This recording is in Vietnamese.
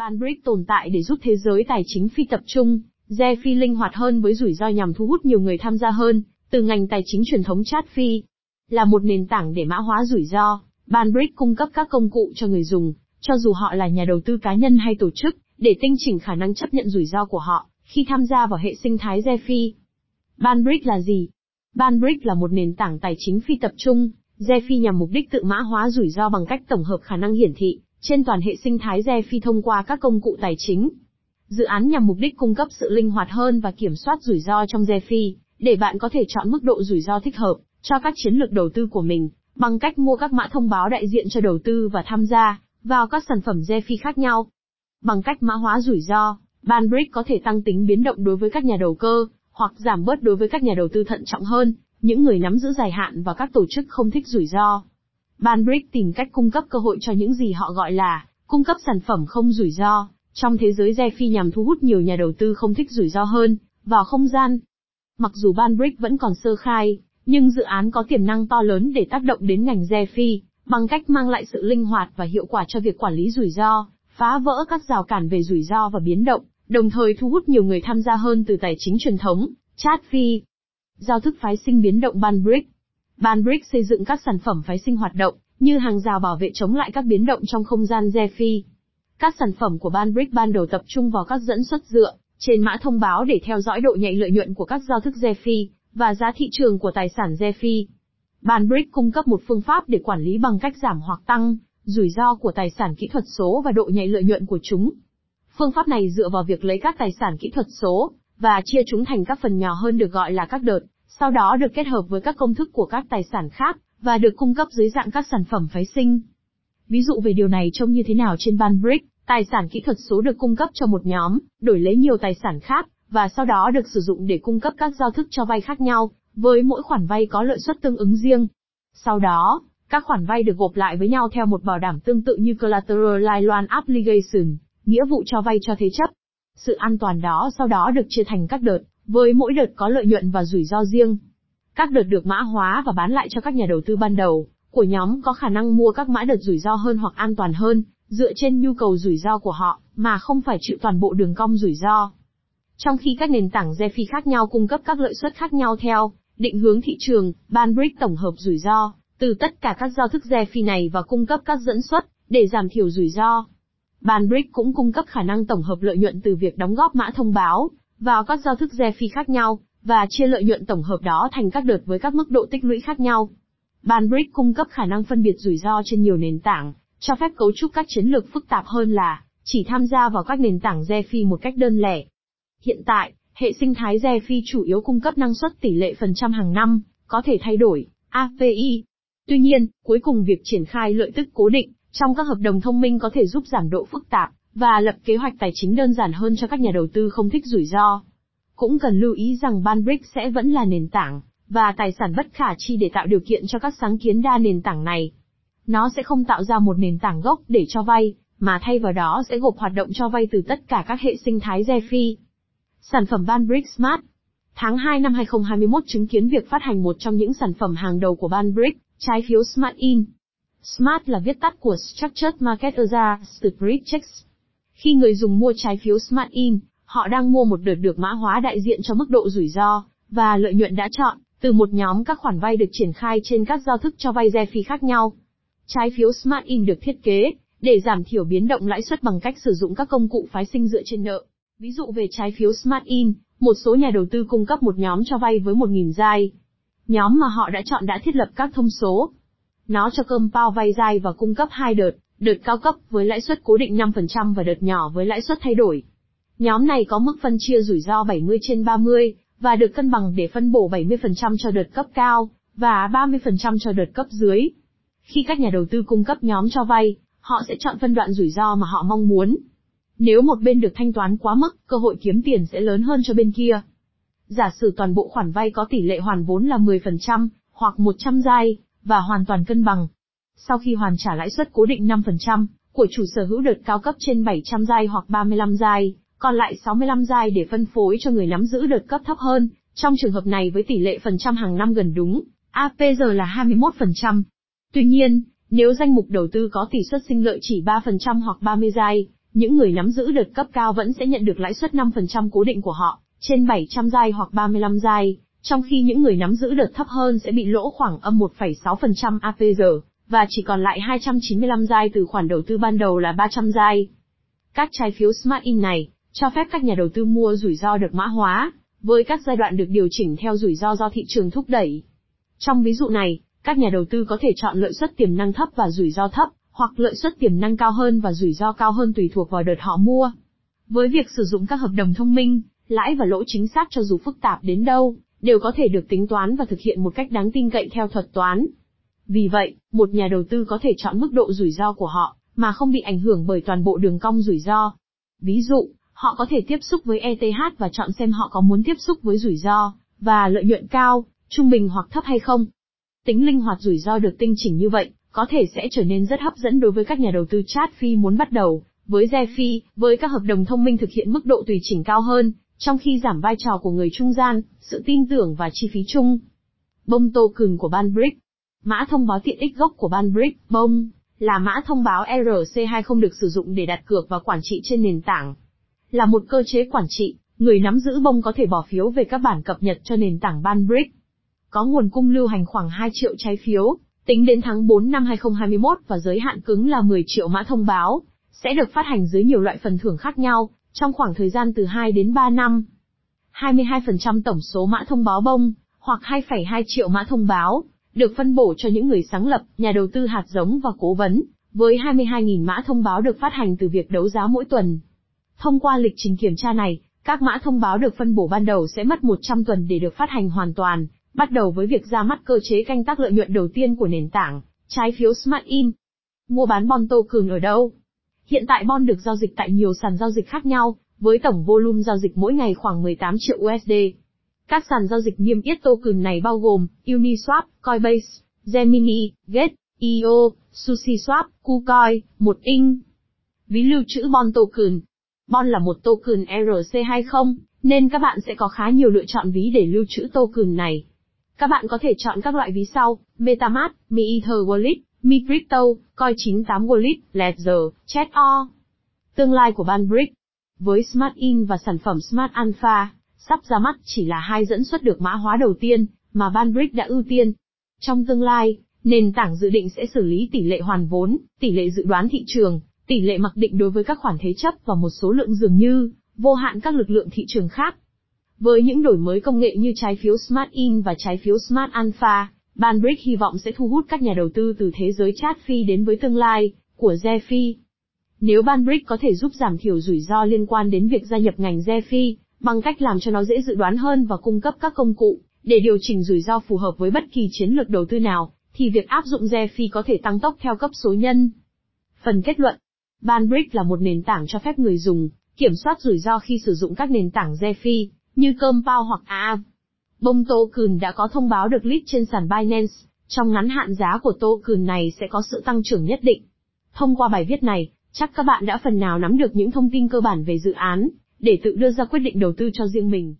Banbrick tồn tại để giúp thế giới tài chính phi tập trung, DeFi linh hoạt hơn với rủi ro nhằm thu hút nhiều người tham gia hơn, từ ngành tài chính truyền thống chat phi. Là một nền tảng để mã hóa rủi ro, Banbrick cung cấp các công cụ cho người dùng, cho dù họ là nhà đầu tư cá nhân hay tổ chức, để tinh chỉnh khả năng chấp nhận rủi ro của họ khi tham gia vào hệ sinh thái DeFi. Banbrick là gì? Banbrick là một nền tảng tài chính phi tập trung, DeFi nhằm mục đích tự mã hóa rủi ro bằng cách tổng hợp khả năng hiển thị trên toàn hệ sinh thái DeFi thông qua các công cụ tài chính. Dự án nhằm mục đích cung cấp sự linh hoạt hơn và kiểm soát rủi ro trong DeFi, để bạn có thể chọn mức độ rủi ro thích hợp cho các chiến lược đầu tư của mình, bằng cách mua các mã thông báo đại diện cho đầu tư và tham gia vào các sản phẩm DeFi khác nhau. Bằng cách mã hóa rủi ro, Banbrick có thể tăng tính biến động đối với các nhà đầu cơ, hoặc giảm bớt đối với các nhà đầu tư thận trọng hơn, những người nắm giữ dài hạn và các tổ chức không thích rủi ro. Banbrick tìm cách cung cấp cơ hội cho những gì họ gọi là cung cấp sản phẩm không rủi ro, trong thế giới DeFi nhằm thu hút nhiều nhà đầu tư không thích rủi ro hơn, vào không gian. Mặc dù Banbrick vẫn còn sơ khai, nhưng dự án có tiềm năng to lớn để tác động đến ngành DeFi, bằng cách mang lại sự linh hoạt và hiệu quả cho việc quản lý rủi ro, phá vỡ các rào cản về rủi ro và biến động, đồng thời thu hút nhiều người tham gia hơn từ tài chính truyền thống, chat phi. Giao thức phái sinh biến động Banbrick Banbrick xây dựng các sản phẩm phái sinh hoạt động, như hàng rào bảo vệ chống lại các biến động trong không gian DeFi. Các sản phẩm của Banbrick ban đầu tập trung vào các dẫn xuất dựa trên mã thông báo để theo dõi độ nhạy lợi nhuận của các giao thức DeFi và giá thị trường của tài sản DeFi. Banbrick cung cấp một phương pháp để quản lý bằng cách giảm hoặc tăng rủi ro của tài sản kỹ thuật số và độ nhạy lợi nhuận của chúng. Phương pháp này dựa vào việc lấy các tài sản kỹ thuật số và chia chúng thành các phần nhỏ hơn được gọi là các đợt, sau đó được kết hợp với các công thức của các tài sản khác và được cung cấp dưới dạng các sản phẩm phái sinh. Ví dụ về điều này trông như thế nào trên ban Brick: tài sản kỹ thuật số được cung cấp cho một nhóm, đổi lấy nhiều tài sản khác, và sau đó được sử dụng để cung cấp các giao thức cho vay khác nhau, với mỗi khoản vay có lợi suất tương ứng riêng. Sau đó, các khoản vay được gộp lại với nhau theo một bảo đảm tương tự như Collateral Loan Obligation, nghĩa vụ cho vay cho thế chấp. Sự an toàn đó sau đó được chia thành các đợt, với mỗi đợt có lợi nhuận và rủi ro riêng. Các đợt được mã hóa và bán lại cho các nhà đầu tư ban đầu, của nhóm có khả năng mua các mã đợt rủi ro hơn hoặc an toàn hơn, dựa trên nhu cầu rủi ro của họ, mà không phải chịu toàn bộ đường cong rủi ro. Trong khi các nền tảng DeFi khác nhau cung cấp các lợi suất khác nhau theo định hướng thị trường, Banbrick tổng hợp rủi ro từ tất cả các giao thức DeFi này và cung cấp các dẫn xuất để giảm thiểu rủi ro. Banbrick cũng cung cấp khả năng tổng hợp lợi nhuận từ việc đóng góp mã thông báo vào các giao thức DeFi khác nhau và chia lợi nhuận tổng hợp đó thành các đợt với các mức độ tích lũy khác nhau. Banbrick cung cấp khả năng phân biệt rủi ro trên nhiều nền tảng, cho phép cấu trúc các chiến lược phức tạp hơn là chỉ tham gia vào các nền tảng DeFi một cách đơn lẻ. Hiện tại, hệ sinh thái DeFi chủ yếu cung cấp năng suất tỷ lệ phần trăm hàng năm, có thể thay đổi, API. Tuy nhiên, cuối cùng việc triển khai lợi tức cố định trong các hợp đồng thông minh có thể giúp giảm độ phức tạp và lập kế hoạch tài chính đơn giản hơn cho các nhà đầu tư không thích rủi ro. Cũng cần lưu ý rằng Banbrick sẽ vẫn là nền tảng và tài sản bất khả chi để tạo điều kiện cho các sáng kiến đa nền tảng này. Nó sẽ không tạo ra một nền tảng gốc để cho vay, mà thay vào đó sẽ gộp hoạt động cho vay từ tất cả các hệ sinh thái DeFi. Sản phẩm Banbrick Smart Tháng 2 năm 2021 chứng kiến việc phát hành một trong những sản phẩm hàng đầu của Banbrick, trái phiếu Smart In. Smart là viết tắt của Structured Market Order Spirit Checks. Khi người dùng mua trái phiếu Smart In, họ đang mua một đợt được mã hóa đại diện cho mức độ rủi ro và lợi nhuận đã chọn từ một nhóm các khoản vay được triển khai trên các giao thức cho vay DeFi khác nhau. Trái phiếu Smart In được thiết kế để giảm thiểu biến động lãi suất bằng cách sử dụng các công cụ phái sinh dựa trên nợ. Ví dụ về trái phiếu Smart In, một số nhà đầu tư cung cấp một nhóm cho vay với 1.000 giai. Nhóm mà họ đã chọn đã thiết lập các thông số. Nó cho cơm bao vay giai và cung cấp hai đợt, đợt cao cấp với lãi suất cố định 5% và đợt nhỏ với lãi suất thay đổi. Nhóm này có mức phân chia rủi ro 70 trên 30, và được cân bằng để phân bổ 70% cho đợt cấp cao, và 30% cho đợt cấp dưới. Khi các nhà đầu tư cung cấp nhóm cho vay, họ sẽ chọn phân đoạn rủi ro mà họ mong muốn. Nếu một bên được thanh toán quá mức, cơ hội kiếm tiền sẽ lớn hơn cho bên kia. Giả sử toàn bộ khoản vay có tỷ lệ hoàn vốn là 10%, hoặc 100 giai, và hoàn toàn cân bằng. Sau khi hoàn trả lãi suất cố định 5%, của chủ sở hữu đợt cao cấp trên 700 giai hoặc 35 giai, còn lại 65 giai để phân phối cho người nắm giữ đợt cấp thấp hơn, trong trường hợp này với tỷ lệ phần trăm hàng năm gần đúng, APR là 21%. Tuy nhiên, nếu danh mục đầu tư có tỷ suất sinh lợi chỉ 3% hoặc 30 giai, những người nắm giữ đợt cấp cao vẫn sẽ nhận được lãi suất 5% cố định của họ, trên 700 giai hoặc 35 giai, trong khi những người nắm giữ đợt thấp hơn sẽ bị lỗ khoảng âm 1,6% APR, và chỉ còn lại 295 giai từ khoản đầu tư ban đầu là 300 giai. Các trái phiếu Smart In này, cho phép các nhà đầu tư mua rủi ro được mã hóa, với các giai đoạn được điều chỉnh theo rủi ro do thị trường thúc đẩy. Trong ví dụ này, các nhà đầu tư có thể chọn lợi suất tiềm năng thấp và rủi ro thấp, hoặc lợi suất tiềm năng cao hơn và rủi ro cao hơn tùy thuộc vào đợt họ mua. Với việc sử dụng các hợp đồng thông minh, lãi và lỗ chính xác cho dù phức tạp đến đâu, đều có thể được tính toán và thực hiện một cách đáng tin cậy theo thuật toán. Vì vậy, một nhà đầu tư có thể chọn mức độ rủi ro của họ, mà không bị ảnh hưởng bởi toàn bộ đường cong rủi ro. Ví dụ, họ có thể tiếp xúc với ETH và chọn xem họ có muốn tiếp xúc với rủi ro, và lợi nhuận cao, trung bình hoặc thấp hay không. Tính linh hoạt rủi ro được tinh chỉnh như vậy, có thể sẽ trở nên rất hấp dẫn đối với các nhà đầu tư chat phi muốn bắt đầu, với Phi, với các hợp đồng thông minh thực hiện mức độ tùy chỉnh cao hơn, trong khi giảm vai trò của người trung gian, sự tin tưởng và chi phí chung. Bông token của ban BRIC Mã thông báo tiện ích gốc của ban BRIC, bông, là mã thông báo ERC2 không được sử dụng để đặt cược và quản trị trên nền tảng. Là một cơ chế quản trị, người nắm giữ bông có thể bỏ phiếu về các bản cập nhật cho nền tảng ban Có nguồn cung lưu hành khoảng 2 triệu trái phiếu, tính đến tháng 4 năm 2021 và giới hạn cứng là 10 triệu mã thông báo, sẽ được phát hành dưới nhiều loại phần thưởng khác nhau, trong khoảng thời gian từ 2 đến 3 năm. 22% tổng số mã thông báo bông, hoặc 2,2 triệu mã thông báo, được phân bổ cho những người sáng lập, nhà đầu tư hạt giống và cố vấn, với 22.000 mã thông báo được phát hành từ việc đấu giá mỗi tuần. Thông qua lịch trình kiểm tra này, các mã thông báo được phân bổ ban đầu sẽ mất 100 tuần để được phát hành hoàn toàn, bắt đầu với việc ra mắt cơ chế canh tác lợi nhuận đầu tiên của nền tảng, trái phiếu Smart In. Mua bán bon tô cường ở đâu? Hiện tại bon được giao dịch tại nhiều sàn giao dịch khác nhau, với tổng volume giao dịch mỗi ngày khoảng 18 triệu USD. Các sàn giao dịch niêm yết token này bao gồm Uniswap, Coinbase, Gemini, Gate, EO, SushiSwap, KuCoin, 1 Inc. Ví lưu trữ Bon token. Bon là một token ERC20, nên các bạn sẽ có khá nhiều lựa chọn ví để lưu trữ token này. Các bạn có thể chọn các loại ví sau, MetaMask, MiEther Wallet, MiCrypto, Coin98 Wallet, Ledger, Chat.o. Tương lai của ban BRIC Với Smart In và sản phẩm Smart Alpha, sắp ra mắt chỉ là hai dẫn xuất được mã hóa đầu tiên, mà Van Brick đã ưu tiên. Trong tương lai, nền tảng dự định sẽ xử lý tỷ lệ hoàn vốn, tỷ lệ dự đoán thị trường, tỷ lệ mặc định đối với các khoản thế chấp và một số lượng dường như, vô hạn các lực lượng thị trường khác. Với những đổi mới công nghệ như trái phiếu Smart In và trái phiếu Smart Alpha, Banbrick hy vọng sẽ thu hút các nhà đầu tư từ thế giới chat phi đến với tương lai của Phi. Nếu Banbrick có thể giúp giảm thiểu rủi ro liên quan đến việc gia nhập ngành Phi, bằng cách làm cho nó dễ dự đoán hơn và cung cấp các công cụ để điều chỉnh rủi ro phù hợp với bất kỳ chiến lược đầu tư nào, thì việc áp dụng Phi có thể tăng tốc theo cấp số nhân. Phần kết luận Banbrick là một nền tảng cho phép người dùng kiểm soát rủi ro khi sử dụng các nền tảng Phi như Compound hoặc AAV. Bông token đã có thông báo được list trên sàn Binance, trong ngắn hạn giá của token này sẽ có sự tăng trưởng nhất định. Thông qua bài viết này, chắc các bạn đã phần nào nắm được những thông tin cơ bản về dự án, để tự đưa ra quyết định đầu tư cho riêng mình.